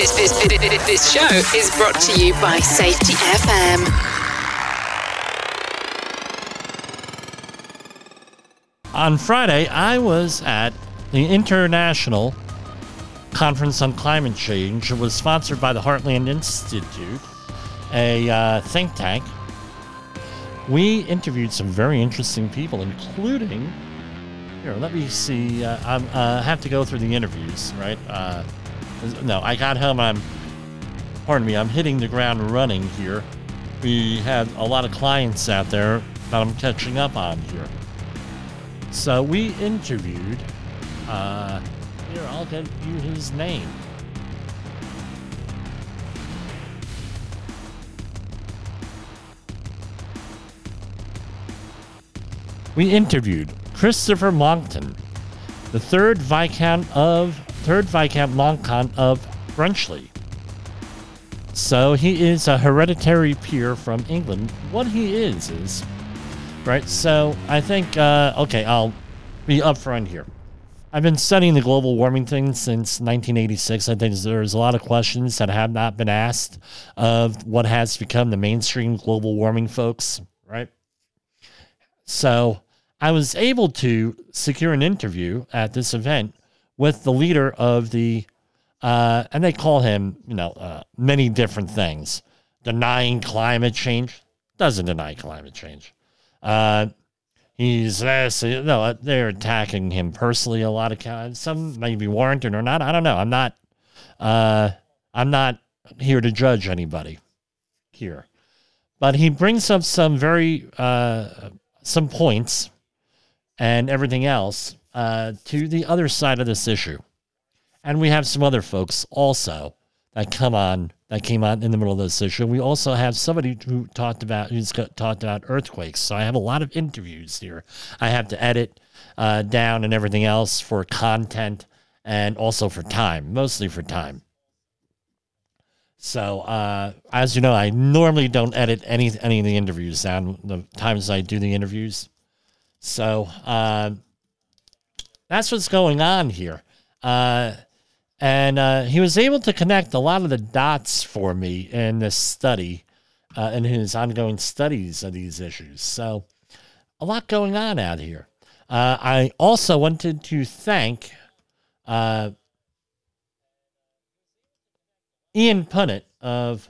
This, this, this, this show is brought to you by Safety FM. On Friday, I was at the International Conference on Climate Change. It was sponsored by the Heartland Institute, a uh, think tank. We interviewed some very interesting people, including. Here, let me see. Uh, I uh, have to go through the interviews, right? No, I got home. I'm. Pardon me. I'm hitting the ground running here. We had a lot of clients out there that I'm catching up on here. So we interviewed. Uh, here, I'll get you his name. We interviewed Christopher Monckton, the third Viscount of third Viscount Monckton of Brenchley. So he is a hereditary peer from England. What he is is right. So I think uh, okay, I'll be upfront here. I've been studying the global warming thing since 1986. I think there's a lot of questions that have not been asked of what has become the mainstream global warming folks, right? So I was able to secure an interview at this event with the leader of the, uh, and they call him, you know, uh, many different things. Denying climate change doesn't deny climate change. Uh, he's this, no, they're attacking him personally a lot of times. Some may be warranted or not. I don't know. I'm not, uh, I'm not here to judge anybody here, but he brings up some very, uh, some points and everything else uh, to the other side of this issue. And we have some other folks also that come on that came on in the middle of this issue. We also have somebody who talked about who's talked about earthquakes. So I have a lot of interviews here. I have to edit uh, down and everything else for content and also for time, mostly for time. So uh, as you know, I normally don't edit any any of the interviews down the times I do the interviews. So uh, that's what's going on here. Uh, and uh, he was able to connect a lot of the dots for me in this study, uh, in his ongoing studies of these issues. So, a lot going on out here. Uh, I also wanted to thank uh, Ian Punnett of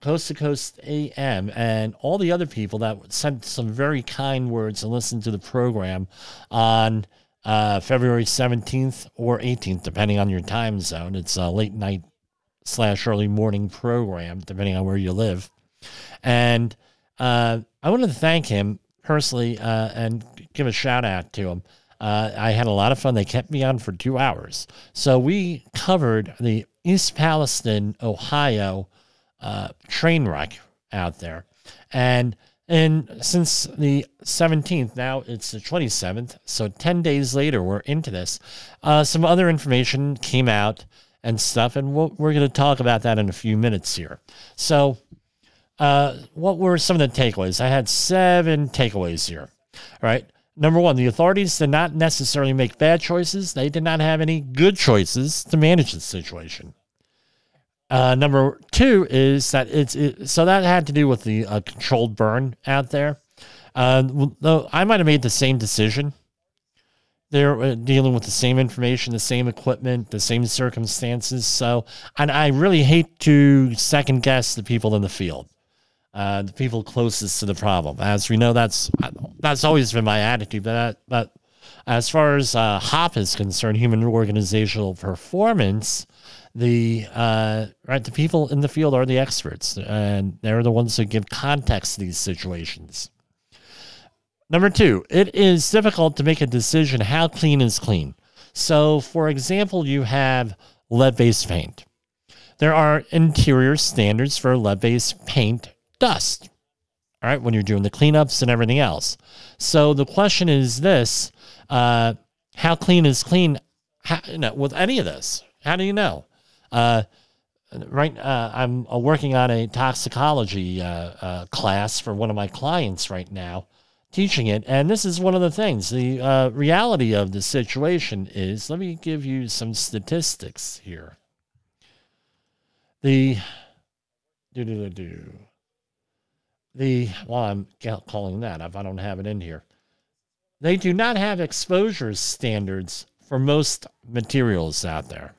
Coast to Coast AM and all the other people that sent some very kind words and listened to the program on uh, February 17th or 18th, depending on your time zone. It's a late night slash early morning program, depending on where you live. And uh, I wanted to thank him personally uh, and give a shout out to him. Uh, I had a lot of fun. They kept me on for two hours. So we covered the East Palestine, Ohio uh, train wreck out there. And and since the 17th, now it's the 27th, so 10 days later, we're into this. Uh, some other information came out and stuff, and we'll, we're going to talk about that in a few minutes here. So, uh, what were some of the takeaways? I had seven takeaways here. Right. Number one, the authorities did not necessarily make bad choices. They did not have any good choices to manage the situation. Uh, number two is that it's it, so that had to do with the uh, controlled burn out there. Uh, though I might have made the same decision. They're uh, dealing with the same information, the same equipment, the same circumstances. So, and I really hate to second guess the people in the field, uh, the people closest to the problem. As we know, that's that's always been my attitude. But that, but as far as uh, HOP is concerned, human organizational performance the uh, right the people in the field are the experts and they're the ones who give context to these situations. Number two it is difficult to make a decision how clean is clean. So for example you have lead-based paint. There are interior standards for lead-based paint dust all right when you're doing the cleanups and everything else. So the question is this uh, how clean is clean? How, you know, with any of this how do you know uh, right, uh, I'm uh, working on a toxicology uh, uh, class for one of my clients right now, teaching it. And this is one of the things. The reality of the situation is let me give you some statistics here. The do do do do. The well, I'm calling that if I don't have it in here. They do not have exposure standards for most materials out there.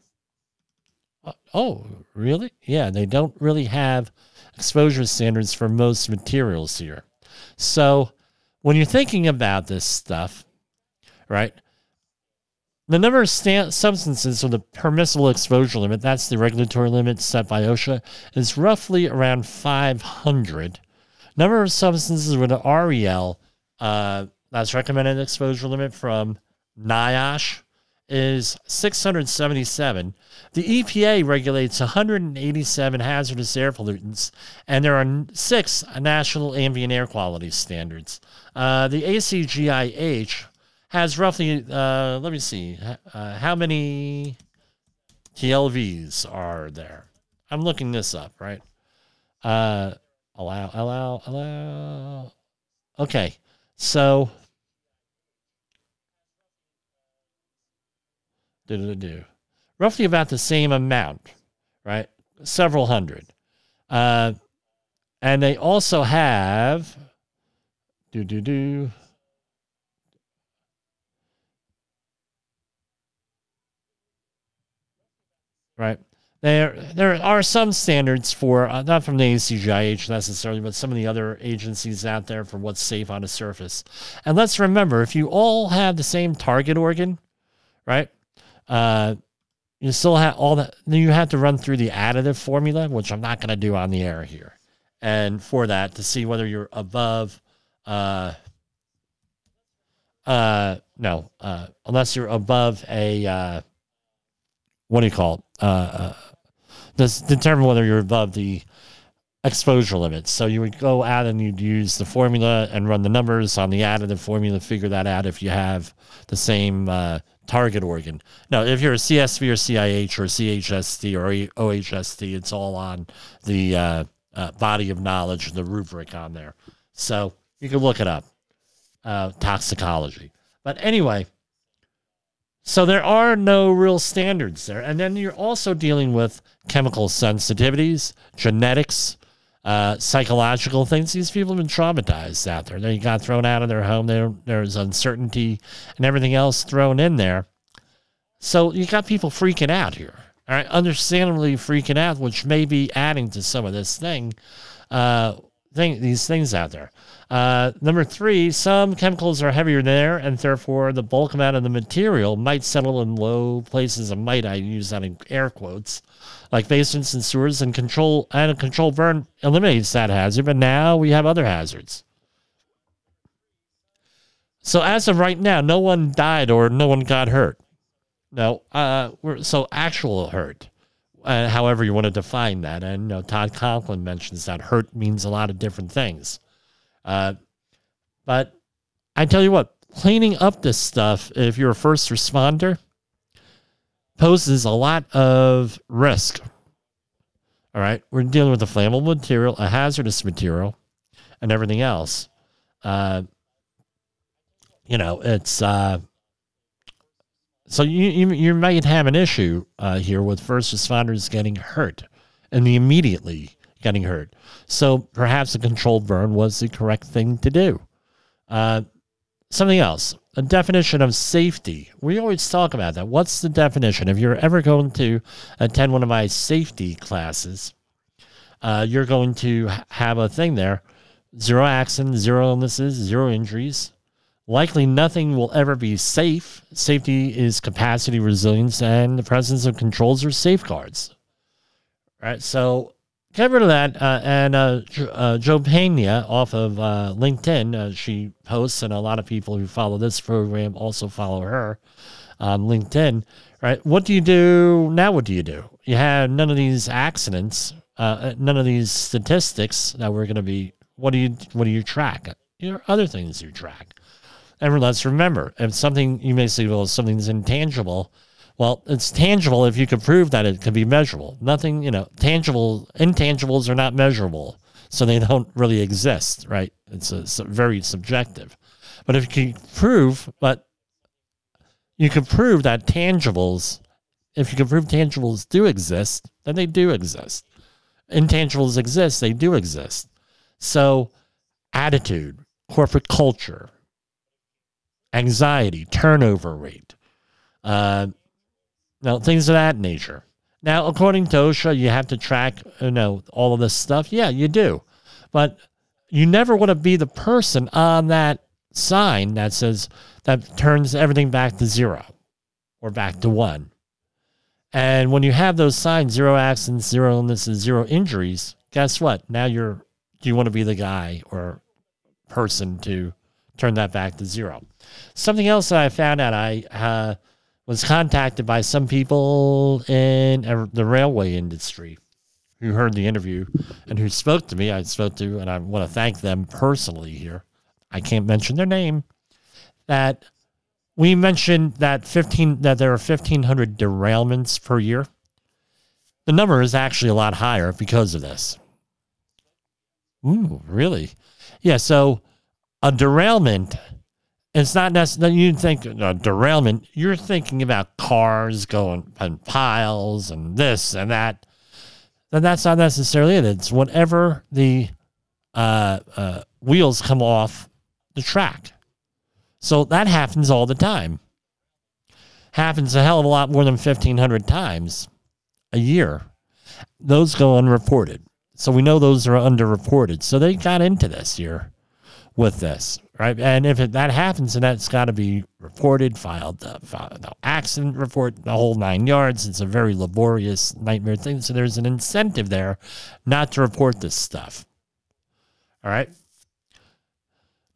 Uh, oh, really? Yeah, they don't really have exposure standards for most materials here. So when you're thinking about this stuff, right? The number of sta- substances with the permissible exposure limit, that's the regulatory limit set by OSHA, is roughly around 500. Number of substances with an REL, uh, that's recommended exposure limit from NIOSH, is 677. The EPA regulates 187 hazardous air pollutants, and there are six national ambient air quality standards. Uh, the ACGIH has roughly, uh, let me see, uh, how many TLVs are there? I'm looking this up, right? Uh, allow, allow, allow. Okay, so do do do, roughly about the same amount, right? Several hundred. Uh, and they also have do do do. Right. There, there are some standards for uh, not from the ACGIH necessarily, but some of the other agencies out there for what's safe on a surface. And let's remember, if you all have the same target organ, right? Uh, you still have all that. You have to run through the additive formula, which I'm not going to do on the air here. And for that, to see whether you're above, uh, uh, no, uh, unless you're above a, uh, what do you call it? Uh, uh, determine whether you're above the exposure limits. So you would go out and you'd use the formula and run the numbers on the additive formula, figure that out if you have the same uh, target organ. Now, if you're a CSP or CIH or CHST or OHST, it's all on the uh, uh, body of knowledge, the rubric on there. So you can look it up, uh, toxicology. But anyway, so there are no real standards there. And then you're also dealing with chemical sensitivities, genetics, uh, psychological things. These people have been traumatized out there. They got thrown out of their home. There, there's uncertainty and everything else thrown in there. So you got people freaking out here. All right, understandably freaking out, which may be adding to some of this thing, uh, thing these things out there. Uh, number three, some chemicals are heavier there, and therefore the bulk amount of the material might settle in low places of might. I use that in air quotes like basements and sewers, and control and a burn eliminates that hazard. But now we have other hazards. So as of right now, no one died or no one got hurt. No, uh, we're, so actual hurt, uh, however you want to define that. And you know, Todd Conklin mentions that hurt means a lot of different things. Uh, but I tell you what, cleaning up this stuff, if you're a first responder, poses a lot of risk. All right, we're dealing with a flammable material, a hazardous material, and everything else. Uh, you know, it's uh, so you, you you might have an issue uh, here with first responders getting hurt and the immediately getting hurt. So perhaps a controlled burn was the correct thing to do. Something else a definition of safety. We always talk about that. What's the definition? If you're ever going to attend one of my safety classes, uh, you're going to have a thing there zero accidents, zero illnesses, zero injuries. Likely nothing will ever be safe. Safety is capacity, resilience, and the presence of controls or safeguards. Right. So get rid of that. Uh, and uh, uh, Joe Pena off of uh, LinkedIn, uh, she posts, and a lot of people who follow this program also follow her on LinkedIn. Right? What do you do now? What do you do? You have none of these accidents, uh, none of these statistics that we're going to be. What do you What do you track? You know, other things you track. And let's remember, if something you may say, well, something's intangible well, it's tangible if you can prove that it can be measurable. Nothing, you know, tangible, intangibles are not measurable, so they don't really exist, right? It's, a, it's a very subjective. But if you can prove, but you can prove that tangibles, if you can prove tangibles do exist, then they do exist. intangibles exist, they do exist. So, attitude, corporate culture, anxiety, turnover rate, uh, now things of that nature. Now, according to OSHA, you have to track, you know, all of this stuff. Yeah, you do, but you never want to be the person on that sign that says that turns everything back to zero or back to one. And when you have those signs, zero accidents, zero illnesses, zero injuries, guess what? Now you're, do you want to be the guy or person to turn that back to zero? Something else that I found out, I uh, was contacted by some people in the railway industry who heard the interview and who spoke to me. I spoke to, and I want to thank them personally here. I can't mention their name. That we mentioned that 15 that there are 1500 derailments per year. The number is actually a lot higher because of this. Ooh, really? Yeah, so a derailment it's not necessarily you think a derailment, you're thinking about cars going in piles and this and that. Then that's not necessarily it. It's whatever the uh, uh, wheels come off the track. So that happens all the time. Happens a hell of a lot more than 1,500 times a year. Those go unreported. So we know those are underreported. So they got into this year with this, right? And if it, that happens, then that's got to be reported, filed, uh, filed, accident report, the whole nine yards. It's a very laborious nightmare thing. So there's an incentive there not to report this stuff. All right.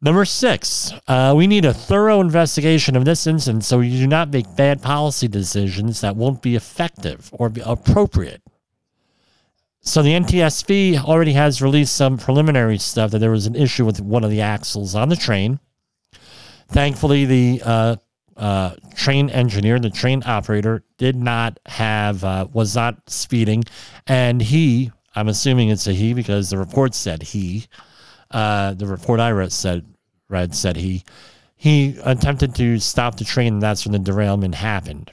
Number six, uh, we need a thorough investigation of this incident so you do not make bad policy decisions that won't be effective or be appropriate. So the NTSB already has released some preliminary stuff that there was an issue with one of the axles on the train. Thankfully, the uh, uh, train engineer, the train operator, did not have uh, was not speeding, and he, I'm assuming it's a he because the report said he. Uh, the report I read said read said he he attempted to stop the train and that's when the derailment happened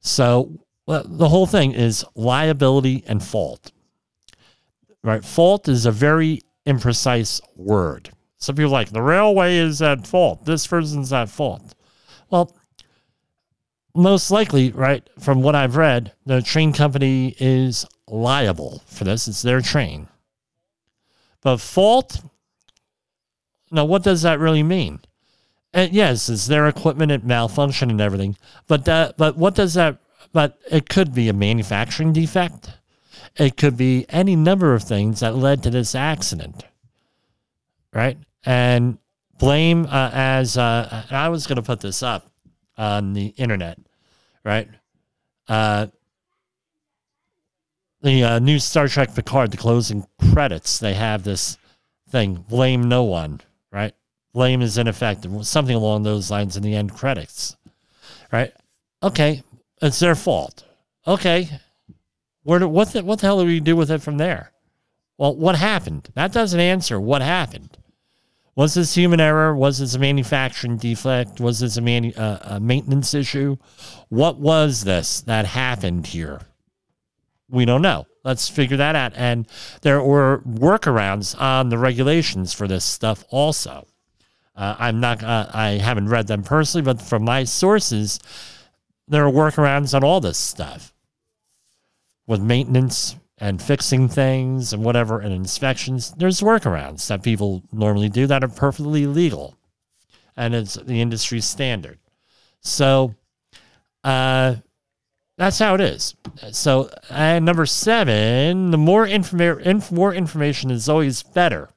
so well, the whole thing is liability and fault. Right? Fault is a very imprecise word. Some people like the railway is at fault. This person's at fault. Well most likely right from what i've read the train company is liable for this. It's their train. But fault now, what does that really mean? And yes, it's their equipment at malfunction and everything, but that, but what does that? But it could be a manufacturing defect. It could be any number of things that led to this accident, right? And blame uh, as uh, I was going to put this up on the internet, right? Uh, the uh, new Star Trek Picard, the closing credits, they have this thing: blame no one right? Blame is ineffective, something along those lines in the end credits, right? Okay, it's their fault. Okay, where do, what the, what the hell do we do with it from there? Well, what happened? That doesn't answer what happened. Was this human error? Was this a manufacturing defect? Was this a, manu- uh, a maintenance issue? What was this that happened here? We don't know. Let's figure that out. And there were workarounds on the regulations for this stuff also. Uh, I'm not, uh, I haven't read them personally, but from my sources, there are workarounds on all this stuff with maintenance and fixing things and whatever and inspections. There's workarounds that people normally do that are perfectly legal and it's the industry standard. So, uh, that's how it is. So, and number seven, the more information, inf- more information is always better,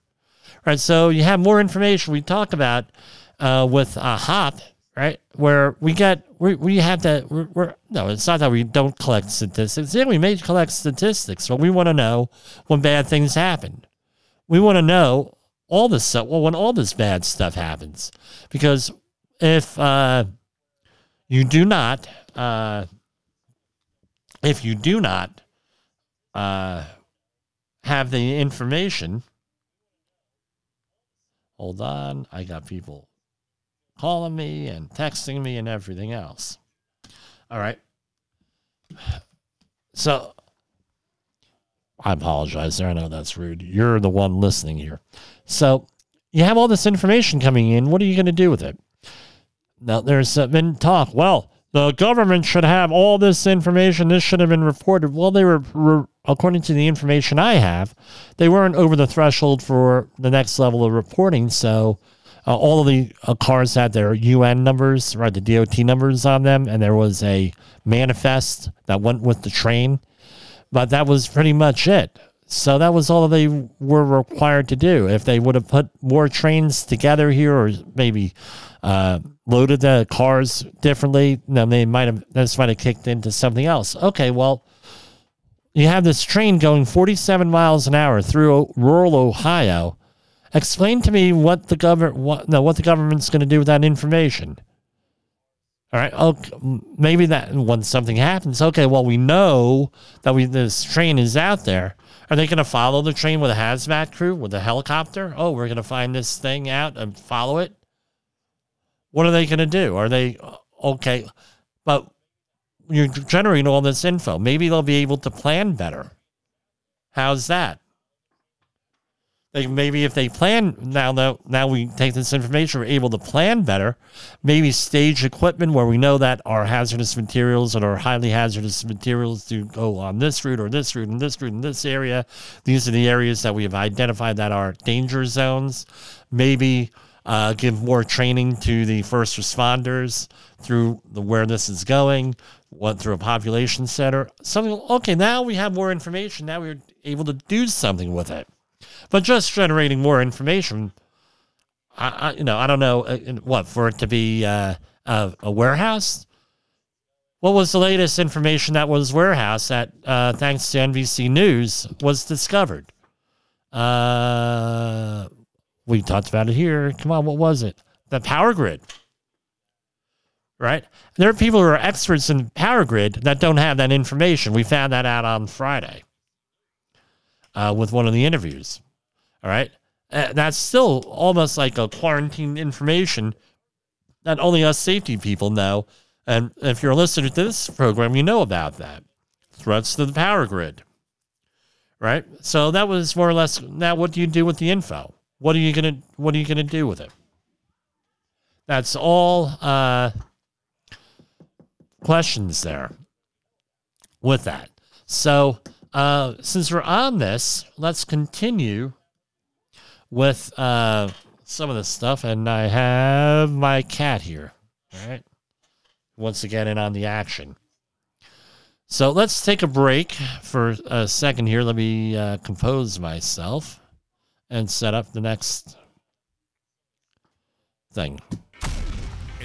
right? So you have more information. We talk about uh, with a hop, right? Where we get we, we have to we're, we're, no, it's not that we don't collect statistics. Yeah, we may collect statistics, but we want to know when bad things happen. We want to know all this stuff. Well, when all this bad stuff happens, because if uh, you do not uh, if you do not uh, have the information, hold on, I got people calling me and texting me and everything else. All right. So I apologize there. I know that's rude. You're the one listening here. So you have all this information coming in. What are you going to do with it? Now, there's uh, been talk. Well, the government should have all this information. This should have been reported. Well, they were, were, according to the information I have, they weren't over the threshold for the next level of reporting. So uh, all of the uh, cars had their UN numbers, right, the DOT numbers on them, and there was a manifest that went with the train. But that was pretty much it. So that was all they were required to do. If they would have put more trains together here, or maybe uh, loaded the cars differently, then they might have this might have kicked into something else. Okay, well, you have this train going 47 miles an hour through rural Ohio. Explain to me what the government what no what the government's going to do with that information. All right. Okay. Maybe that when something happens, okay. Well, we know that we this train is out there. Are they going to follow the train with a hazmat crew with a helicopter? Oh, we're going to find this thing out and follow it. What are they going to do? Are they uh, okay? But you're generating all this info. Maybe they'll be able to plan better. How's that? Like maybe if they plan now now we take this information, we're able to plan better. Maybe stage equipment where we know that our hazardous materials and our highly hazardous materials do go on this route or this route and this route in this area. These are the areas that we have identified that are danger zones. Maybe uh, give more training to the first responders through the where this is going, what through a population center. Something okay, now we have more information. Now we're able to do something with it. But just generating more information, I, I you know, I don't know uh, what for it to be uh, a, a, warehouse. What was the latest information that was warehouse that, uh, thanks to NBC News, was discovered? Uh, we talked about it here. Come on, what was it? The power grid. Right? There are people who are experts in power grid that don't have that information. We found that out on Friday uh, with one of the interviews. All right. Uh, that's still almost like a quarantine information that only us safety people know. And if you're a listener to this program, you know about that. Threats to the power grid. Right? So that was more or less now what do you do with the info? What are you gonna what are you gonna do with it? That's all uh, questions there with that. So uh, since we're on this, let's continue with uh, some of this stuff, and I have my cat here. All right, once again in on the action. So let's take a break for a second here. Let me uh, compose myself and set up the next thing.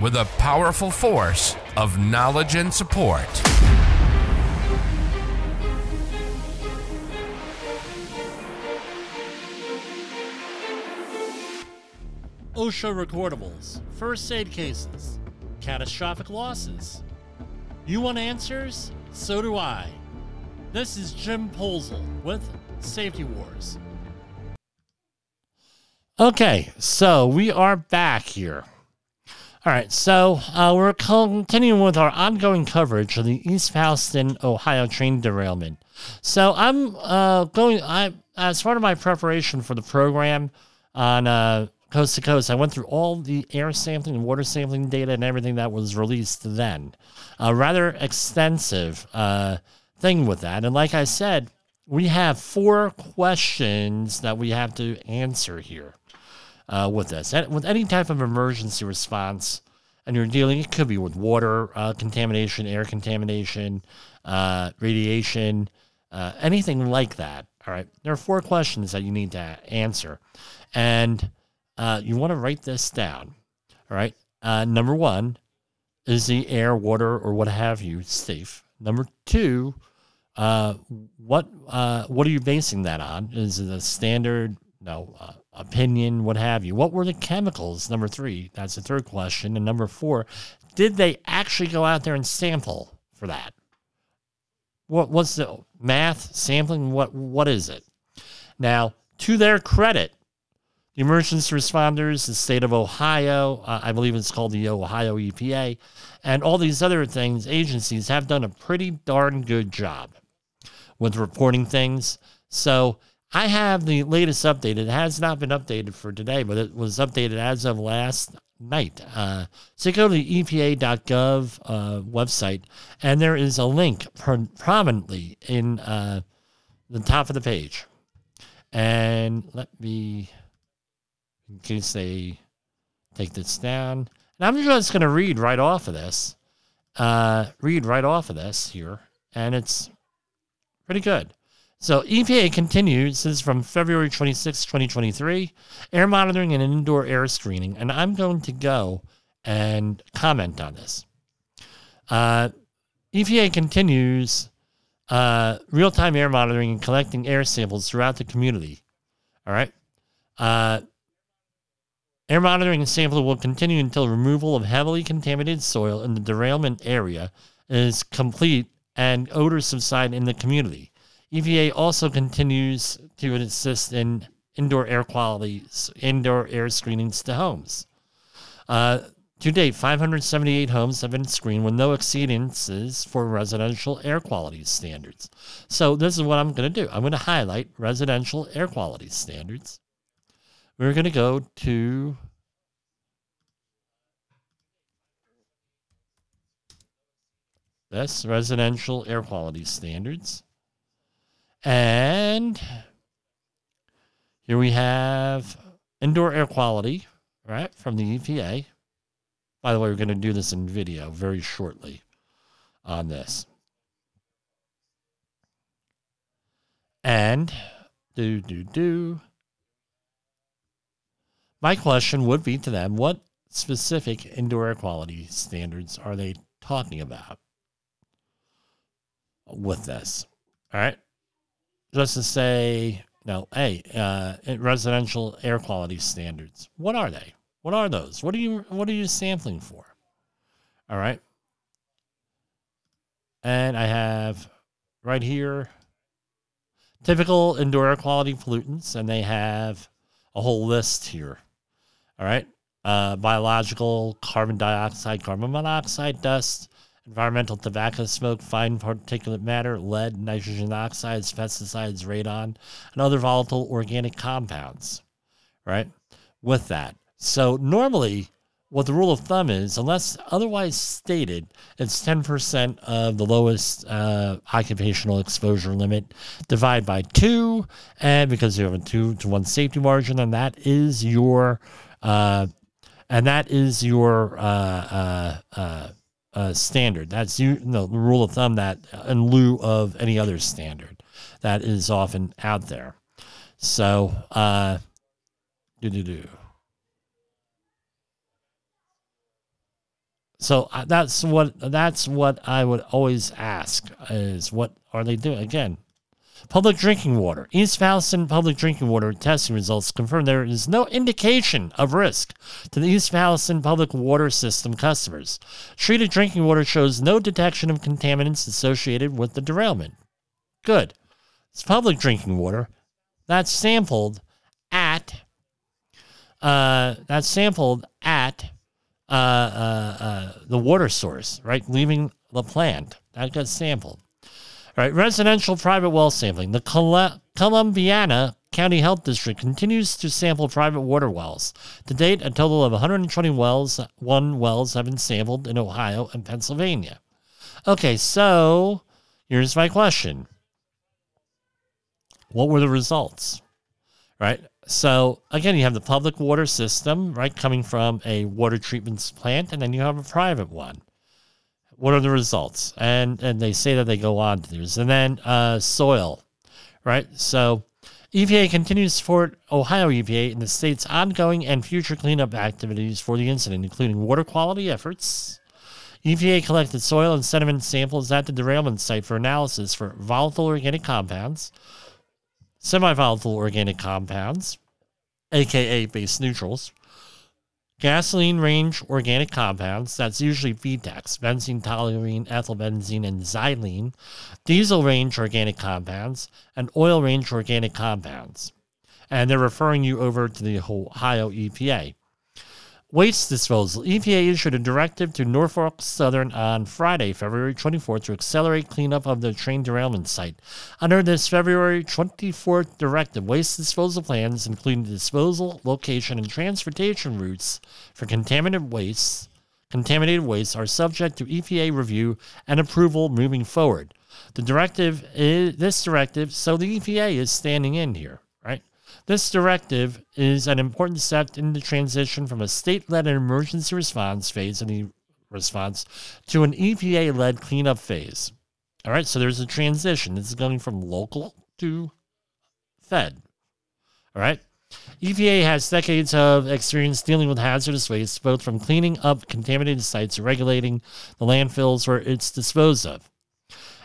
with a powerful force of knowledge and support. OSHA recordables, first aid cases, catastrophic losses. You want answers? So do I. This is Jim Polzel with Safety Wars. Okay, so we are back here. All right, so uh, we're continuing with our ongoing coverage of the East Houston, Ohio train derailment. So I'm uh, going. I as part of my preparation for the program on uh, coast to coast. I went through all the air sampling and water sampling data and everything that was released then. A rather extensive uh, thing with that. And like I said, we have four questions that we have to answer here uh, with this. With any type of emergency response, and you're dealing, it could be with water uh, contamination, air contamination, uh, radiation, uh, anything like that. All right. There are four questions that you need to answer. And uh, you want to write this down. All right. Uh, number one, is the air, water, or what have you safe? Number two, uh, what uh, what are you basing that on? Is it a standard no uh, opinion, what have you? What were the chemicals? Number three, that's the third question. And number four, did they actually go out there and sample for that? What what's the math sampling? What what is it? Now, to their credit, the emergency responders, the state of Ohio, uh, I believe it's called the Ohio EPA, and all these other things, agencies have done a pretty darn good job with reporting things. So I have the latest update. It has not been updated for today, but it was updated as of last night. Uh, so go to the EPA.gov uh, website, and there is a link pro- prominently in uh, the top of the page. And let me in case they take this down. And I'm just going to read right off of this. Uh, read right off of this here, and it's pretty good. So EPA continues. since from February 26, 2023. Air monitoring and indoor air screening. And I'm going to go and comment on this. Uh, EPA continues uh, real time air monitoring and collecting air samples throughout the community. All right. Uh, Air monitoring and sampling will continue until removal of heavily contaminated soil in the derailment area is complete and odors subside in the community. EPA also continues to assist in indoor air quality, indoor air screenings to homes. Uh, to date, 578 homes have been screened with no exceedances for residential air quality standards. So, this is what I'm going to do I'm going to highlight residential air quality standards we're going to go to this residential air quality standards. And here we have indoor air quality, right, from the EPA. By the way, we're going to do this in video very shortly on this. And do, do, do. My question would be to them what specific indoor air quality standards are they talking about with this? All right. Just to say, no, hey, uh, residential air quality standards. What are they? What are those? What are you what are you sampling for? All right. And I have right here typical indoor air quality pollutants, and they have a whole list here. All right. Uh, biological, carbon dioxide, carbon monoxide, dust, environmental tobacco smoke, fine particulate matter, lead, nitrogen oxides, pesticides, radon, and other volatile organic compounds. Right. With that. So normally, what the rule of thumb is, unless otherwise stated, it's 10% of the lowest uh, occupational exposure limit. Divide by two, and because you have a two to one safety margin, and that is your uh, and that is your uh, uh, uh, uh standard. That's you know, the rule of thumb that in lieu of any other standard that is often out there. So, uh, do do do. So that's what that's what I would always ask is what are they doing again? Public drinking water. East Palestine public drinking water testing results confirm there is no indication of risk to the East Palestine public water system customers. Treated drinking water shows no detection of contaminants associated with the derailment. Good. It's public drinking water. That's sampled at uh, that's sampled at uh, uh, uh, the water source, right? Leaving the plant. That gets sampled. Right, residential private well sampling. The Col- Columbiana County Health District continues to sample private water wells. To date, a total of 120 wells, one wells have been sampled in Ohio and Pennsylvania. Okay, so here's my question. what were the results? Right. So again, you have the public water system, right, coming from a water treatment plant, and then you have a private one. What are the results? And and they say that they go on to these, and then uh, soil, right? So EPA continues to support Ohio EPA in the state's ongoing and future cleanup activities for the incident, including water quality efforts. EPA collected soil and sediment samples at the derailment site for analysis for volatile organic compounds, semi volatile organic compounds, aka base neutrals, gasoline range organic compounds, that's usually BTEX, benzene, toluene, ethylbenzene, and xylene, diesel range organic compounds, and oil range organic compounds. And they're referring you over to the Ohio EPA. Waste disposal. EPA issued a directive to Norfolk Southern on Friday, February 24th, to accelerate cleanup of the train derailment site. Under this February 24th directive, waste disposal plans, including disposal, location, and transportation routes for contaminated waste, contaminated waste, are subject to EPA review and approval moving forward. The directive is this directive, so the EPA is standing in here? This directive is an important step in the transition from a state led emergency response phase in the response to an EPA led cleanup phase. All right, so there's a transition. This is going from local to Fed. All right. EPA has decades of experience dealing with hazardous waste, both from cleaning up contaminated sites to regulating the landfills where it's disposed of.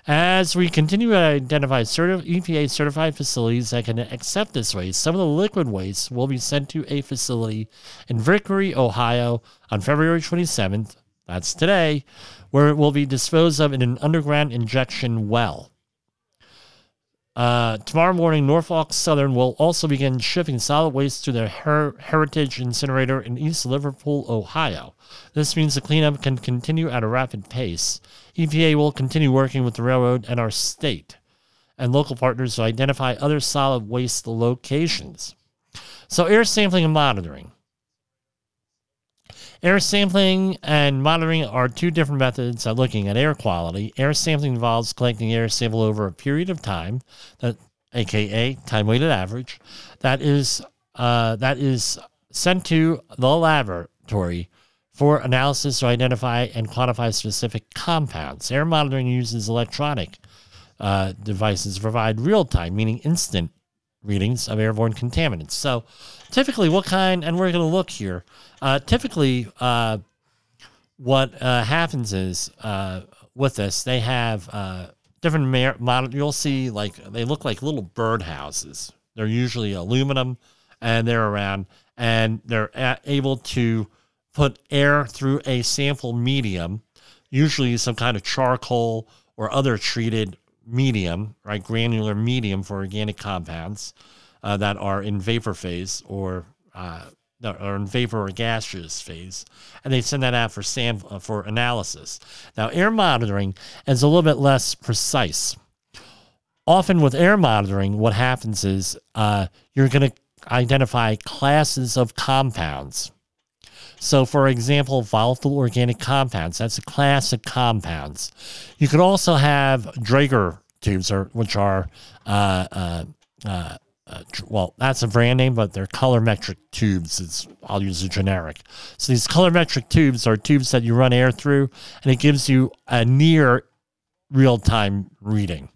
As we continue to identify certi- EPA certified facilities that can accept this waste, some of the liquid waste will be sent to a facility in Vickery, Ohio on February 27th, that's today, where it will be disposed of in an underground injection well. Uh, tomorrow morning, Norfolk Southern will also begin shipping solid waste to their Her- Heritage Incinerator in East Liverpool, Ohio. This means the cleanup can continue at a rapid pace. EPA will continue working with the railroad and our state and local partners to identify other solid waste locations. So, air sampling and monitoring. Air sampling and monitoring are two different methods of looking at air quality. Air sampling involves collecting air sample over a period of time, that, aka time weighted average, that is uh, that is sent to the laboratory for analysis to identify and quantify specific compounds. Air monitoring uses electronic uh, devices to provide real time, meaning instant readings of airborne contaminants. So, typically, what kind, and we're going to look here, uh, typically, uh, what uh, happens is uh, with this, they have uh, different mar-. You'll see like they look like little birdhouses. They're usually aluminum and they're around, and they're a- able to put air through a sample medium, usually some kind of charcoal or other treated medium, right? Granular medium for organic compounds uh, that are in vapor phase or uh, are in vapor or gaseous phase, and they send that out for sam- uh, for analysis. Now, air monitoring is a little bit less precise. Often with air monitoring, what happens is uh, you're going to identify classes of compounds. So, for example, volatile organic compounds, that's a class of compounds. You could also have Draeger tubes, or, which are, uh, uh, uh, uh, well, that's a brand name, but they're colorimetric tubes. It's, I'll use a generic. So, these colorimetric tubes are tubes that you run air through, and it gives you a near real time reading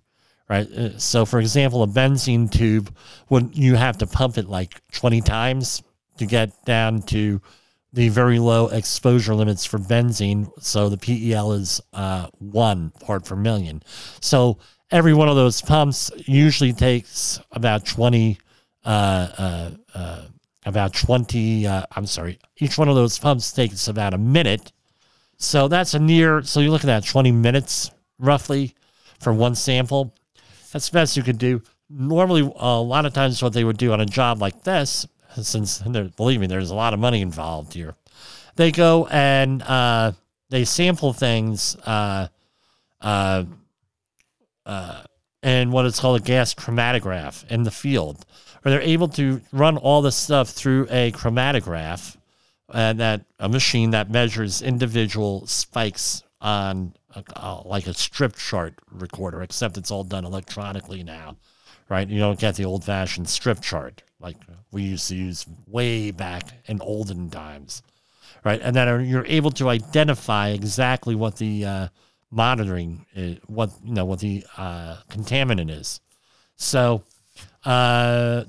right? Uh, So, for example, a benzene tube, when you have to pump it like 20 times to get down to the very low exposure limits for benzene. So the PEL is uh, one part per million. So every one of those pumps usually takes about 20, uh, uh, uh, about 20, uh, I'm sorry, each one of those pumps takes about a minute. So that's a near, so you look at that 20 minutes roughly for one sample. That's the best you could do. Normally, a lot of times, what they would do on a job like this, since believe me, there's a lot of money involved here, they go and uh, they sample things uh, uh, uh, in what is called a gas chromatograph in the field, where they're able to run all this stuff through a chromatograph, and that a machine that measures individual spikes on a, uh, like a strip chart recorder, except it's all done electronically now, right? You don't get the old fashioned strip chart like we used to use way back in olden times, right? And then you're able to identify exactly what the uh, monitoring, is, what you know, what the uh, contaminant is. So uh,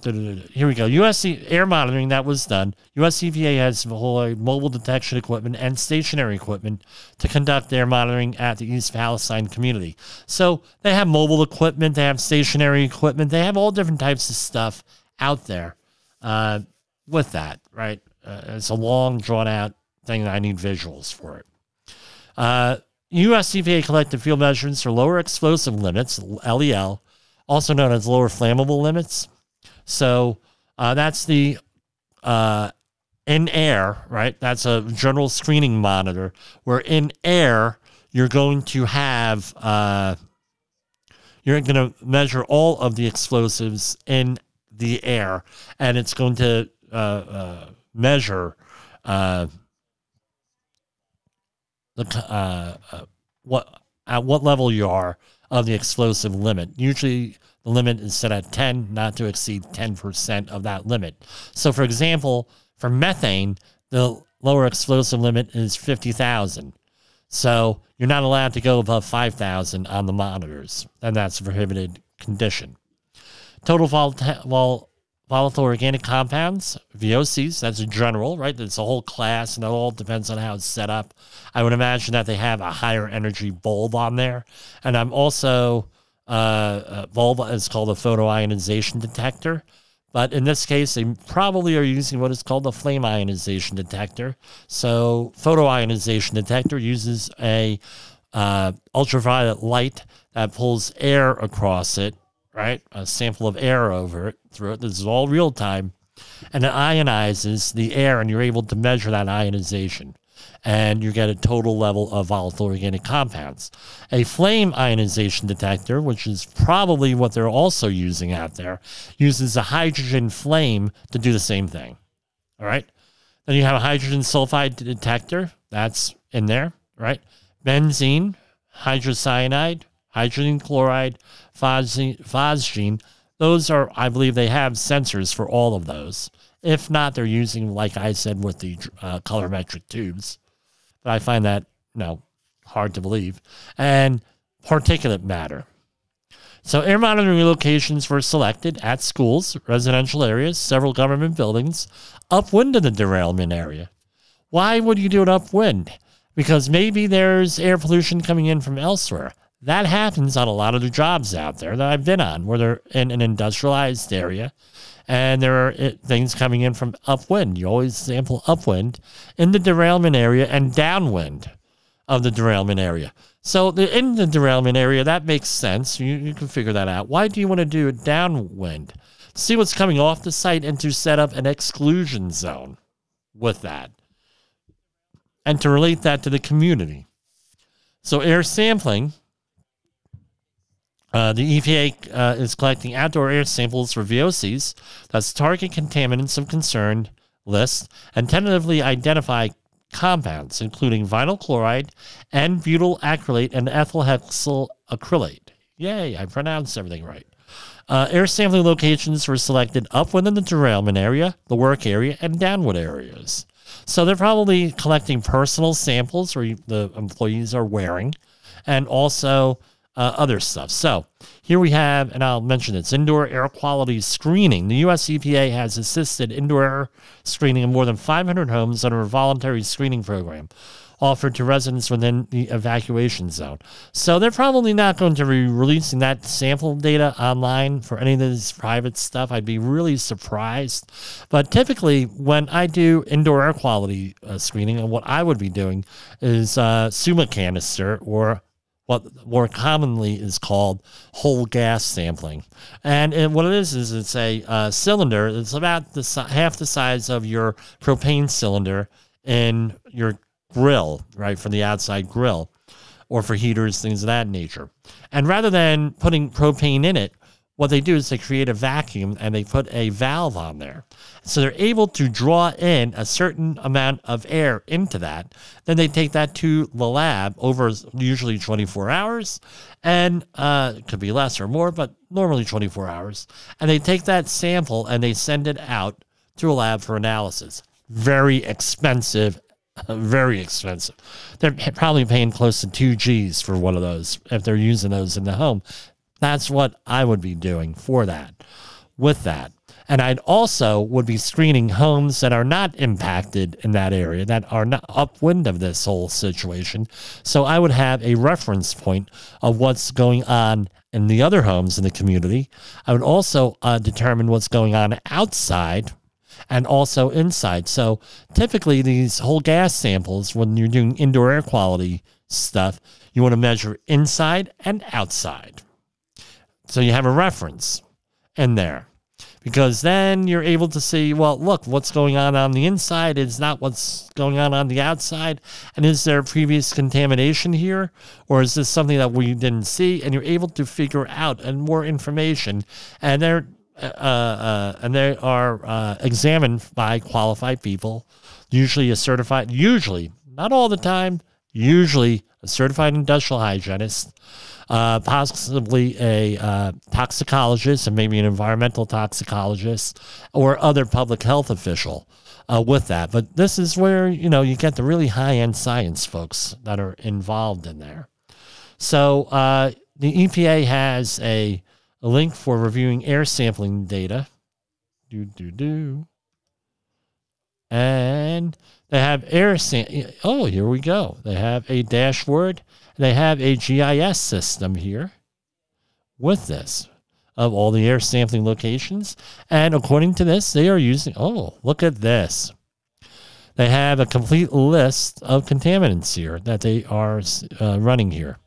here we go. USC air monitoring that was done. US EPA has deployed mobile detection equipment and stationary equipment to conduct air monitoring at the East Palestine community. So they have mobile equipment, they have stationary equipment, they have all different types of stuff out there uh, with that, right? Uh, it's a long, drawn out thing. I need visuals for it. Uh, US EPA collected field measurements for lower explosive limits, LEL, also known as lower flammable limits. So uh, that's the uh, in air, right? That's a general screening monitor where in air you're going to have uh, you're going to measure all of the explosives in the air, and it's going to uh, uh, measure uh, the what at what level you are of the explosive limit. Usually the limit is set at 10, not to exceed 10% of that limit. So, for example, for methane, the lower explosive limit is 50,000. So, you're not allowed to go above 5,000 on the monitors, and that's a prohibited condition. Total vol- volatile organic compounds, VOCs, that's a general, right? It's a whole class, and it all depends on how it's set up. I would imagine that they have a higher energy bulb on there. And I'm also, uh, uh, bulb is called a photoionization detector. But in this case, they probably are using what is called a flame ionization detector. So, photoionization detector uses a uh, ultraviolet light that pulls air across it right? A sample of air over it through it. This is all real time. And it ionizes the air, and you're able to measure that ionization. And you get a total level of volatile organic compounds. A flame ionization detector, which is probably what they're also using out there, uses a hydrogen flame to do the same thing. All right. Then you have a hydrogen sulfide detector. That's in there, right? Benzene, hydrocyanide, hydrogen chloride, phosgene. Those are, I believe, they have sensors for all of those. If not, they're using, like I said, with the uh, colorimetric tubes. But I find that, you know, hard to believe. And particulate matter. So, air monitoring locations were selected at schools, residential areas, several government buildings, upwind of the derailment area. Why would you do it upwind? Because maybe there's air pollution coming in from elsewhere. That happens on a lot of the jobs out there that I've been on, where they're in an industrialized area and there are eh, things coming in from upwind. You always sample upwind in the derailment area and downwind of the derailment area. So the, in the derailment area, that makes sense. You, you can figure that out. Why do you want to do it downwind? See what's coming off the site and to set up an exclusion zone with that. And to relate that to the community. So air sampling uh, the EPA uh, is collecting outdoor air samples for VOCs, that's target contaminants of concern list, and tentatively identify compounds, including vinyl chloride, and butyl acrylate, and ethyl hexyl acrylate. Yay, I pronounced everything right. Uh, air sampling locations were selected upwind in the derailment area, the work area, and downwind areas. So they're probably collecting personal samples where the employees are wearing, and also uh, other stuff. So here we have, and I'll mention it's indoor air quality screening. The U.S. EPA has assisted indoor air screening in more than 500 homes under a voluntary screening program offered to residents within the evacuation zone. So they're probably not going to be releasing that sample data online for any of this private stuff. I'd be really surprised. But typically, when I do indoor air quality uh, screening, and what I would be doing is uh, Summa canister or what more commonly is called whole gas sampling. And, and what it is is it's a uh, cylinder. It's about the half the size of your propane cylinder in your grill, right, for the outside grill, or for heaters, things of that nature. And rather than putting propane in it, what they do is they create a vacuum and they put a valve on there. So they're able to draw in a certain amount of air into that. Then they take that to the lab over usually 24 hours, and uh, it could be less or more, but normally 24 hours. And they take that sample and they send it out to a lab for analysis. Very expensive very expensive. They're probably paying close to two G's for one of those if they're using those in the home. That's what I would be doing for that, with that. And I'd also would be screening homes that are not impacted in that area, that are not upwind of this whole situation. So I would have a reference point of what's going on in the other homes in the community. I would also uh, determine what's going on outside and also inside. So typically, these whole gas samples, when you're doing indoor air quality stuff, you want to measure inside and outside. So you have a reference in there because then you're able to see, well, look, what's going on on the inside is not what's going on on the outside. And is there previous contamination here? Or is this something that we didn't see? And you're able to figure out and more information. And they're, uh, uh, and they are uh, examined by qualified people, usually a certified, usually, not all the time, usually a certified industrial hygienist uh, possibly a uh, toxicologist and maybe an environmental toxicologist or other public health official uh, with that. But this is where you know you get the really high end science folks that are involved in there. So uh, the EPA has a, a link for reviewing air sampling data. Do do do. And they have air sam- Oh, here we go. They have a dashboard they have a GIS system here with this of all the air sampling locations. And according to this, they are using, oh, look at this. They have a complete list of contaminants here that they are uh, running here.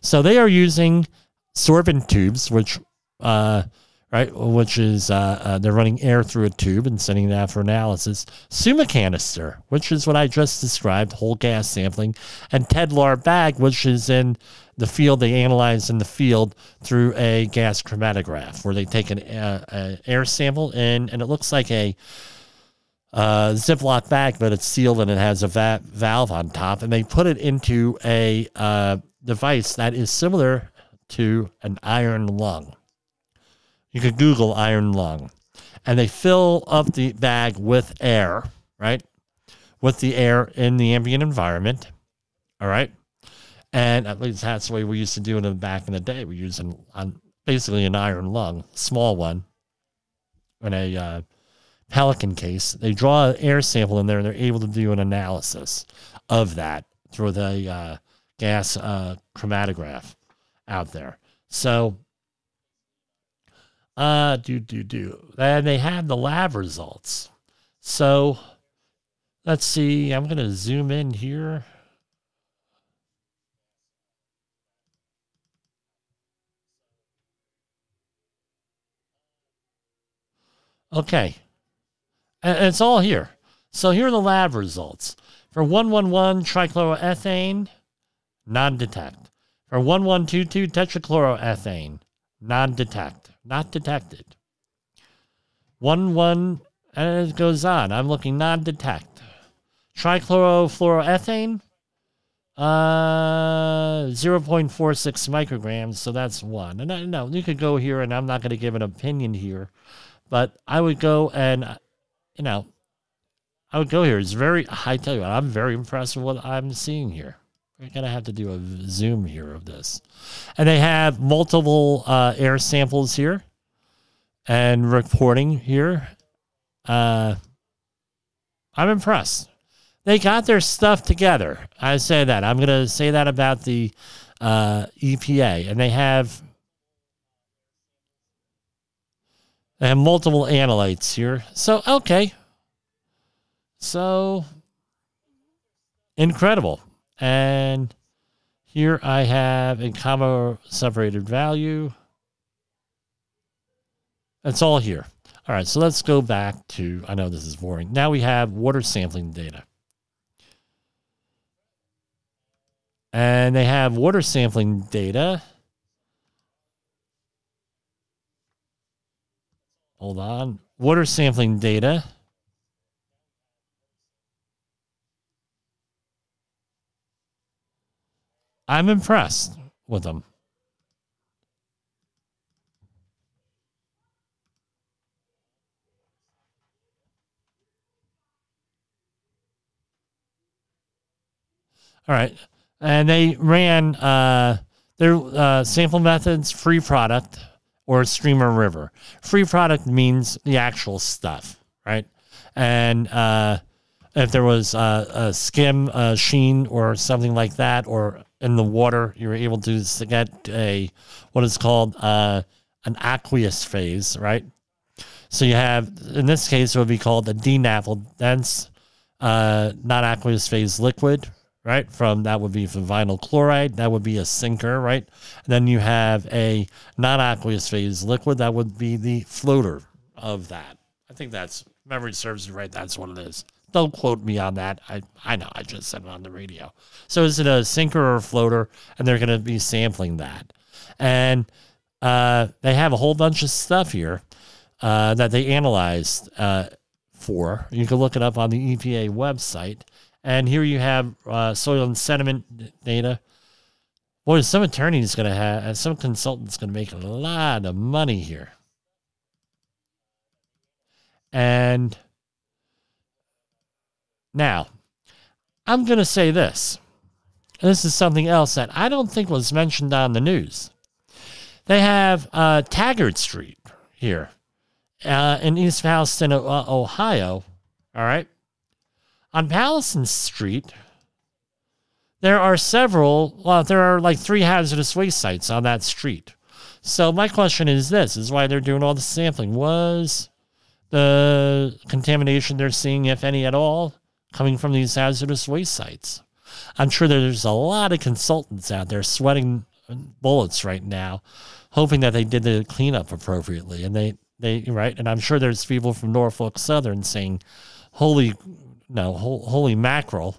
So they are using sorbent tubes, which uh, right? Which is uh, uh, they're running air through a tube and sending that for analysis. Summa canister, which is what I just described, whole gas sampling, and Tedlar bag, which is in the field they analyze in the field through a gas chromatograph, where they take an uh, air sample in, and it looks like a uh, Ziploc bag, but it's sealed and it has a va- valve on top, and they put it into a uh, device that is similar to an iron lung. You could Google iron lung. And they fill up the bag with air, right? With the air in the ambient environment. All right. And at least that's the way we used to do it back in the day. We used an, basically an iron lung, small one, in a uh, Pelican case. They draw an air sample in there and they're able to do an analysis of that through the uh, gas uh, chromatograph out there. So uh, do, do, do. And they have the lab results. So let's see. I'm going to zoom in here. Okay. And it's all here. So here are the lab results. For 111 trichloroethane, non detect. For 1122 tetrachloroethane, non detect not detected. One one and it goes on. I'm looking non-detect. Trichlorofluoroethane, uh, 0.46 micrograms. So that's one. And I know you could go here, and I'm not going to give an opinion here, but I would go and, you know, I would go here. It's very, I tell you what, I'm very impressed with what I'm seeing here. We're going to have to do a zoom here of this. And they have multiple uh, air samples here and reporting here. Uh, I'm impressed. They got their stuff together. I say that. I'm going to say that about the uh, EPA. And they have they have multiple analytes here. So, okay. So, incredible. And here I have in comma separated value. It's all here. All right, so let's go back to, I know this is boring. Now we have water sampling data. And they have water sampling data. hold on. Water sampling data. I'm impressed with them. All right. And they ran uh, their uh, sample methods free product or streamer river. Free product means the actual stuff, right? And uh, if there was a, a skim, a sheen, or something like that, or in the water, you're able to get a what is called uh, an aqueous phase, right? So you have, in this case, it would be called a DNAPL dense, uh, non aqueous phase liquid, right? From that would be from vinyl chloride, that would be a sinker, right? And then you have a non aqueous phase liquid, that would be the floater of that. I think that's memory serves me right. That's what it is. Don't quote me on that. I, I know I just said it on the radio. So is it a sinker or a floater? And they're going to be sampling that. And uh, they have a whole bunch of stuff here uh, that they analyzed uh, for. You can look it up on the EPA website. And here you have uh, soil and sediment data. Boy, some attorney's going to have, some consultant's going to make a lot of money here. And now, I'm going to say this. This is something else that I don't think was mentioned on the news. They have uh, Taggart Street here uh, in East Palestine, uh, Ohio. All right. On Palestine Street, there are several, well, there are like three hazardous waste sites on that street. So my question is this is why they're doing all the sampling. Was the contamination they're seeing, if any at all, coming from these hazardous waste sites? I'm sure there's a lot of consultants out there sweating bullets right now, hoping that they did the cleanup appropriately. And they, they right, and I'm sure there's people from Norfolk Southern saying, "Holy, no, holy mackerel,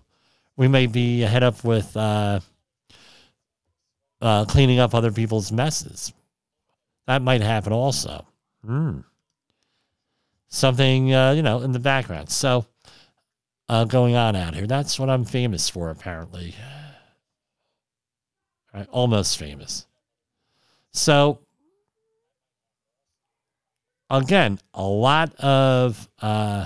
we may be head up with uh, uh, cleaning up other people's messes." That might happen also. Mm. Something uh, you know in the background. So uh, going on out here. That's what I'm famous for, apparently. Right, almost famous. So, again, a lot of uh,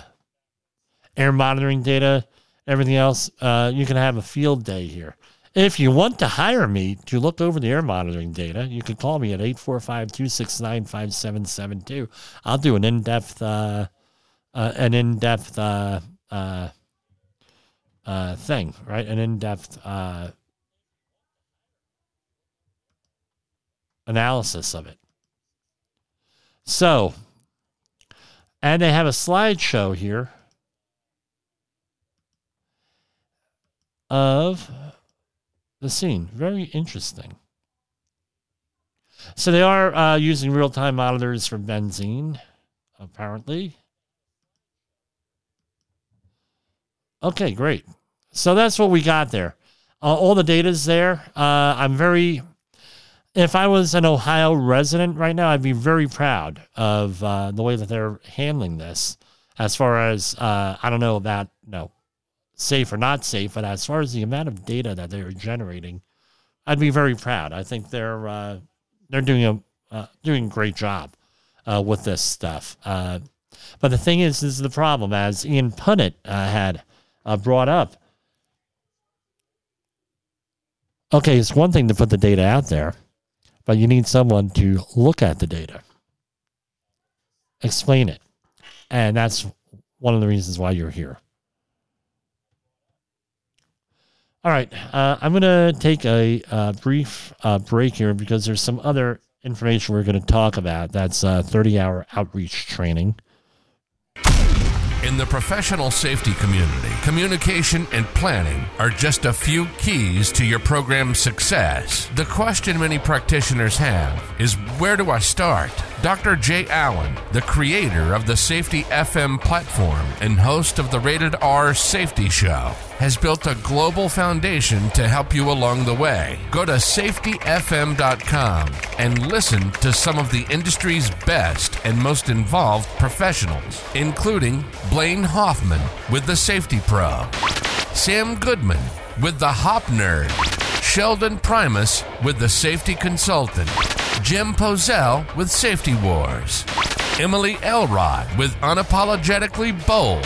air monitoring data, everything else. Uh, you can have a field day here. If you want to hire me to look over the air monitoring data, you can call me at 845 269 5772. I'll do an in depth, uh, uh, an in depth, uh, thing, right? An in depth uh, analysis of it. So, and they have a slideshow here of the scene. Very interesting. So they are uh, using real time monitors for benzene, apparently. Okay, great. So that's what we got there. Uh, all the data's there. Uh, I'm very, if I was an Ohio resident right now, I'd be very proud of uh, the way that they're handling this. As far as, uh, I don't know about, no, safe or not safe, but as far as the amount of data that they're generating, I'd be very proud. I think they're, uh, they're doing a, uh, doing a great job with this stuff. but the thing is, this is the problem, as Ian Punnett had uh, brought up. Okay, it's one thing to put the data out there, but you need someone to look at the data, explain it. And that's one of the reasons why you're here. All right, uh, I'm going to take a, uh, brief uh, break here because there's some other information we're going to talk about. That's 30 hour outreach training. In the professional safety community, communication and planning are just a few keys to your program's success. The question many practitioners have is where do I start? Dr. Jay Allen, the creator of the Safety FM platform and host of the Rated R Safety Show, has built a global foundation to help you along the way. Go to safetyfm.com and listen to some of the industry's best and most involved professionals, including Blaine Hoffman with the Safety Pro, Sam Goodman with the Hop Nerd, Sheldon Primus with the Safety Consultant, Jim Pozell with Safety Wars, Emily Elrod with Unapologetically Bold,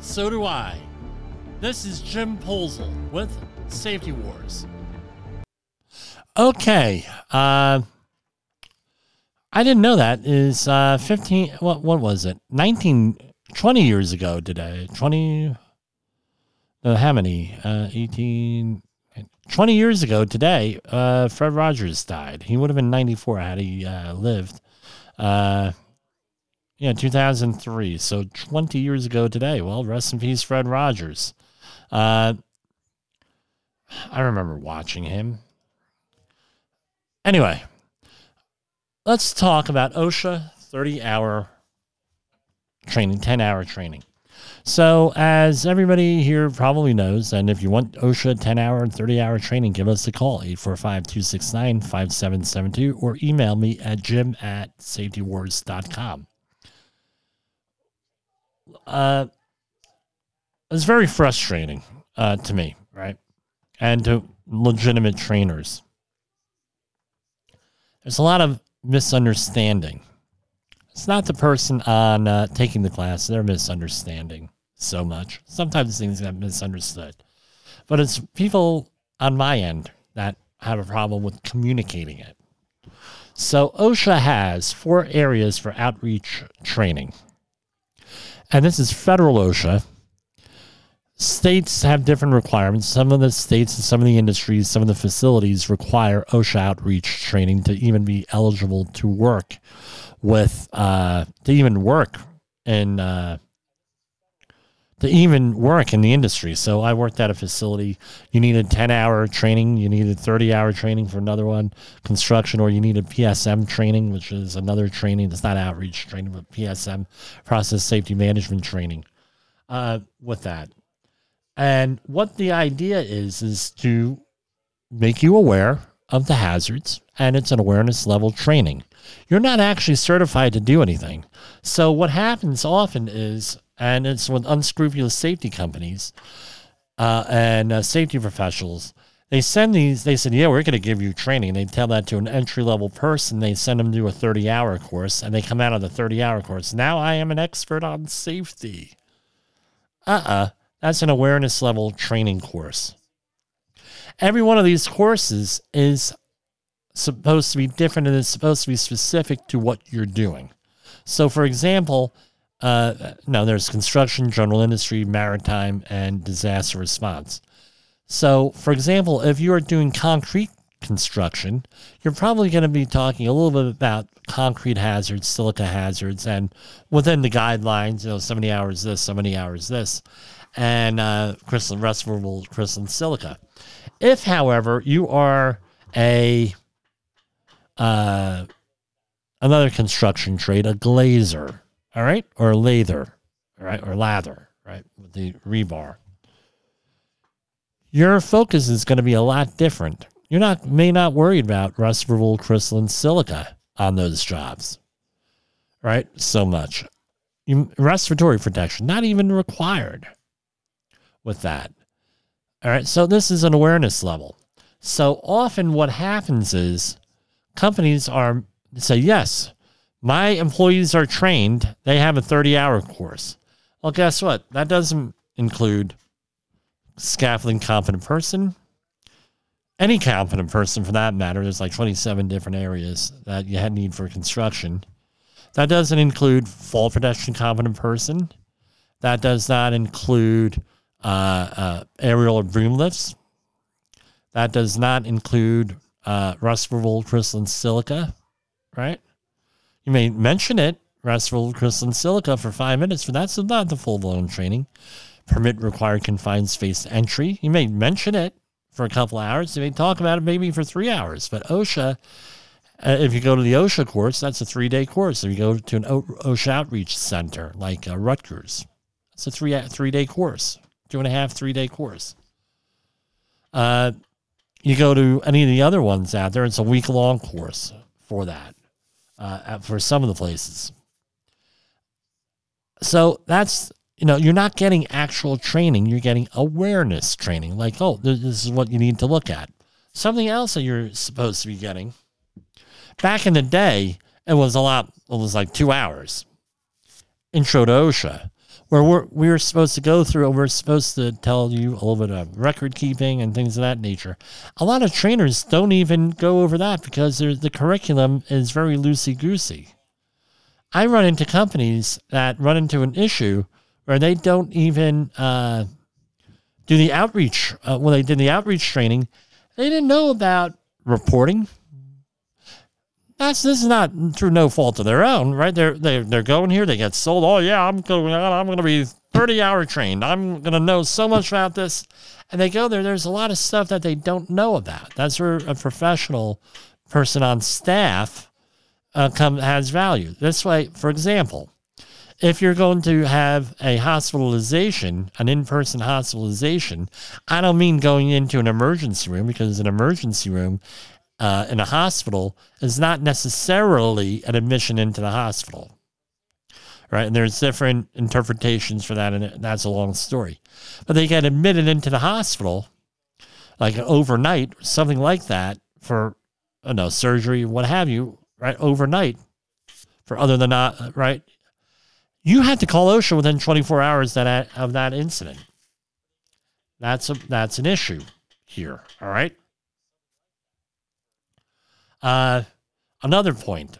So do I. This is Jim Polzel with Safety Wars. Okay, uh, I didn't know that is uh, 15, what, what was it? 19, 20 years ago today. 20, uh, how many? Uh, 18, 20 years ago today, uh, Fred Rogers died. He would have been 94 had he uh, lived. Yeah, 2003. So 20 years ago today. Well, rest in peace, Fred Rogers. Uh, I remember watching him. Anyway, let's talk about OSHA 30 hour training, 10 hour training. So, as everybody here probably knows, and if you want OSHA 10 hour and 30 hour training, give us a call 845 269 5772 or email me at jim at safetywars.com. Uh, it's very frustrating uh, to me, right? And to legitimate trainers. There's a lot of misunderstanding. It's not the person on uh, taking the class, they're misunderstanding so much. Sometimes things get misunderstood. But it's people on my end that have a problem with communicating it. So OSHA has four areas for outreach training. And this is federal OSHA. States have different requirements. Some of the states and some of the industries, some of the facilities require OSHA outreach training to even be eligible to work with, uh, to even work in, uh, to even work in the industry. So I worked at a facility. You needed 10 hour training, you needed 30 hour training for another one, construction, or you needed PSM training, which is another training that's not outreach training, but PSM, process safety management training uh, with that. And what the idea is, is to make you aware of the hazards, and it's an awareness level training. You're not actually certified to do anything. So, what happens often is and it's with unscrupulous safety companies uh, and uh, safety professionals. They send these. They said, "Yeah, we're going to give you training." They tell that to an entry level person. They send them to a thirty hour course, and they come out of the thirty hour course. Now I am an expert on safety. Uh uh-uh, uh, that's an awareness level training course. Every one of these courses is supposed to be different and it's supposed to be specific to what you're doing. So, for example, uh, no, there's construction, general industry, maritime, and disaster response. So, for example, if you are doing concrete construction, you're probably going to be talking a little bit about concrete hazards, silica hazards, and within the guidelines, you know, so many hours this, so many hours this, and uh, crystalline, respirable crystalline silica. If, however, you are a uh, another construction trade, a glazer, all right, or lather, all right, or lather, right, with the rebar. Your focus is going to be a lot different. You're not may not worried about respirable crystalline silica on those jobs, right? So much. You, respiratory protection, not even required with that. All right, so this is an awareness level. So often what happens is companies are say, yes, my employees are trained, they have a 30 hour course. Well, guess what? That doesn't include scaffolding competent person, any competent person for that matter. There's like 27 different areas that you need for construction. That doesn't include fall protection competent person. That does not include uh, uh, aerial or boom lifts. That does not include uh, respirable crystalline silica, right? You may mention it, respirable crystalline silica, for five minutes, but that's not the full blown training. Permit required confined space entry. You may mention it for a couple hours. You may talk about it maybe for three hours. But OSHA, uh, if you go to the OSHA course, that's a three day course. If you go to an o- OSHA outreach center like uh, Rutgers, it's a three three day course, two and a half, three day course. Uh, you go to any of the other ones out there, it's a week long course for that, uh, for some of the places. So that's, you know, you're not getting actual training, you're getting awareness training. Like, oh, this is what you need to look at. Something else that you're supposed to be getting. Back in the day, it was a lot, it was like two hours. Intro to OSHA where we're, we were supposed to go through and we're supposed to tell you a little bit of record keeping and things of that nature. A lot of trainers don't even go over that because the curriculum is very loosey goosey. I run into companies that run into an issue where they don't even uh, do the outreach. Uh, when they did the outreach training, they didn't know about reporting, that's this is not through no fault of their own, right? They're they they're going here, they get sold. Oh yeah, I'm going. I'm going to be 30 hour trained. I'm going to know so much about this, and they go there. There's a lot of stuff that they don't know about. That's where a professional person on staff uh, come has value. This way, for example, if you're going to have a hospitalization, an in person hospitalization, I don't mean going into an emergency room because an emergency room uh, in a hospital is not necessarily an admission into the hospital. Right. And there's different interpretations for that. And that's a long story. But they get admitted into the hospital like overnight, something like that for, you know, surgery, what have you, right? Overnight for other than not, right? You had to call OSHA within 24 hours that of that incident. That's a that's an issue here. All right. Uh, another point.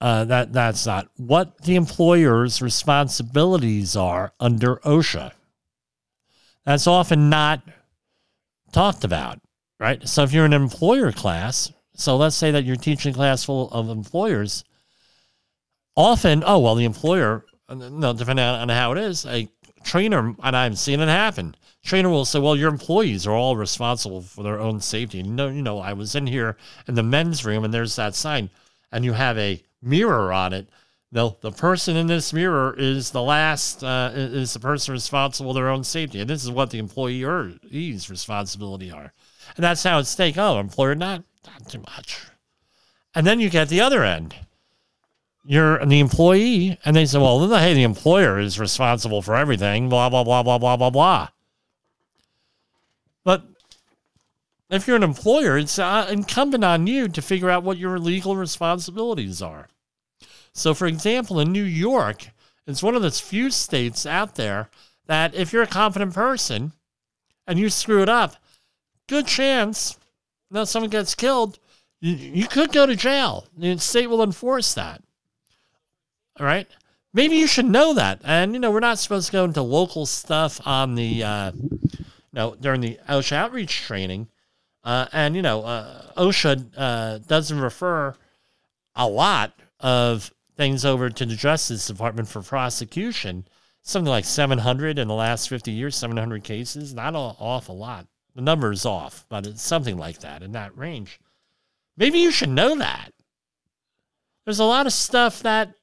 Uh, that that's not what the employer's responsibilities are under OSHA. That's often not talked about, right? So if you're an employer class, so let's say that you're teaching a class full of employers, often, oh well, the employer, no, depending on how it is, a trainer, and I've seen it happen trainer will say, "Well, your employees are all responsible for their own safety." You know, you know, I was in here in the men's room, and there's that sign, and you have a mirror on it. The the person in this mirror is the last uh, is the person responsible for their own safety, and this is what the employee's responsibility are, and that's how it's taken. Oh, employer, not not too much, and then you get the other end you're the employee, and they say, well, hey, the employer is responsible for everything, blah, blah, blah, blah, blah, blah, blah. But if you're an employer, it's uh, incumbent on you to figure out what your legal responsibilities are. So, for example, in New York, it's one of those few states out there that if you're a competent person and you screw it up, good chance that someone gets killed, you, you could go to jail. The state will enforce that. All right. Maybe you should know that. And, you know, we're not supposed to go into local stuff on the, uh, know, during the OSHA outreach training. Uh, and, you know, uh, OSHA uh, doesn't refer a lot of things over to the Justice Department for prosecution. Something like 700 in the last 50 years, 700 cases, not an awful lot. The number is off, but it's something like that in that range. Maybe you should know that. There's a lot of stuff that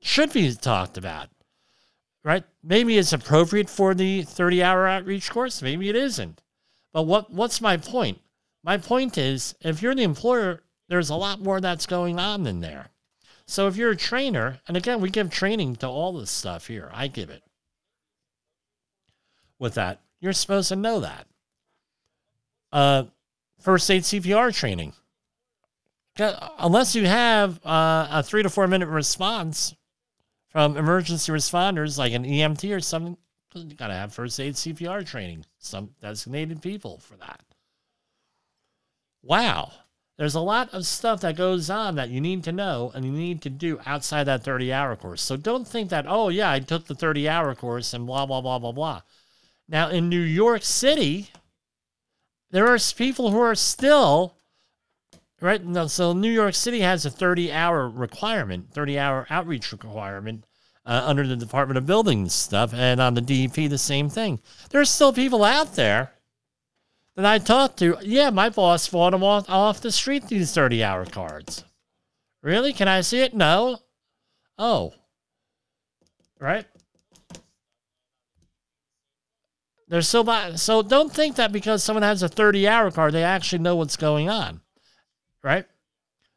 should be talked about right? Maybe it's appropriate for the 30 hour outreach course, maybe it isn't. But what, what's my point? My point is if you're the employer, there's a lot more that's going on in there. So if you're a trainer, and again, we give training to all this stuff here, I give it. With that, you're supposed to know that. Uh, first aid CPR training. Unless you have uh, a three to four minute response, from emergency responders like an EMT or something. You got to have first aid CPR training, some designated people for that. Wow. there's a lot of stuff that goes on that you need to know and you need to do outside that 30 hour course. So don't think that, oh, yeah, I took the 30 hour course and blah, blah, blah, blah, blah. Now, in New York City, there are people who are still, right? No, so New York City has a 30 hour requirement, 30 hour outreach requirement uh, under the Department of Buildings stuff. And on the DEP, the same thing. There's still people out there that I talked to, yeah, my boss fought them off, off the street, these 30 hour cards. Really? Can I see it? No. Oh. Right? There's so much. So don't think that because someone has a 30 hour card, they actually know what's going on. Right?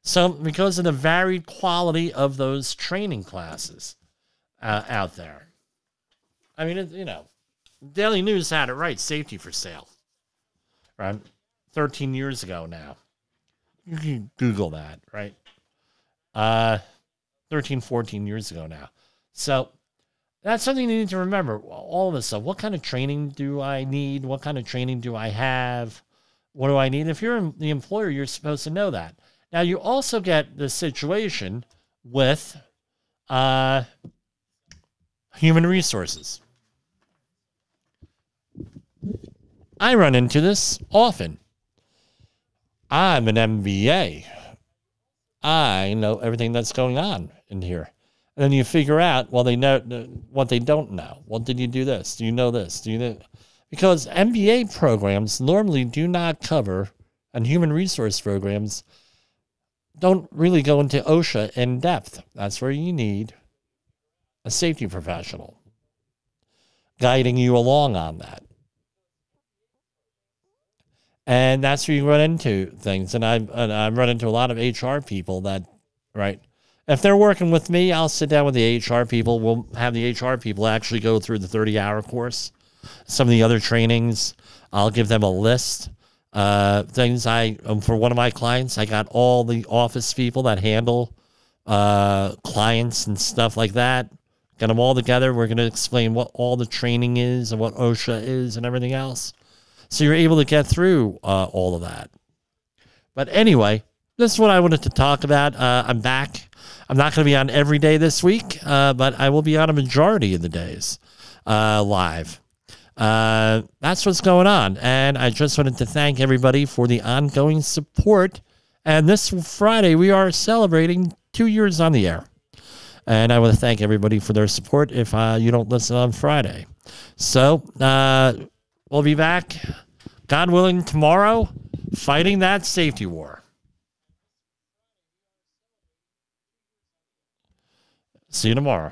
So, because of the varied quality of those training classes uh, out there. I mean, it, you know, Daily News had it right safety for sale right? 13 years ago now. You can Google that, right? Uh, 13, 14 years ago now. So that's something you need to remember. All of this stuff. What kind of training do I need? What kind of training do I have? What do I need? If you're the employer, you're supposed to know that. Now, you also get the situation with uh, human resources. I run into this often. I'm an MBA. I know everything that's going on in here. And then you figure out, well, they know uh, what they don't know. Well, did you do this? Do you know this? Do you know? Because MBA programs normally do not cover, and human resource programs don't really go into OSHA in depth. That's where you need a safety professional guiding you along on that and that's where you run into things. And I and I run into a lot of HR people that, right? If they're working with me, I'll sit down with the HR people. We'll have the HR people actually go through the 30 hour course. Some of the other trainings, I'll give them a list. Uh, things I, um, for one of my clients, I got all the office people that handle uh, clients and stuff like that. Get them all together. We're going to explain what all the training is and what OSHA is and everything else. So you're able to get through uh, all of that. But anyway, this is what I wanted to talk about. Uh, I'm back. I'm not going to be on every day this week, uh, but I will be on a majority of the days uh, live. Uh, that's what's going on. And I just wanted to thank everybody for the ongoing support. And this Friday, we are celebrating two years on the air. And I want to thank everybody for their support if uh, you don't listen on Friday. So, We'll be back, God willing, tomorrow, fighting that safety war. See you tomorrow.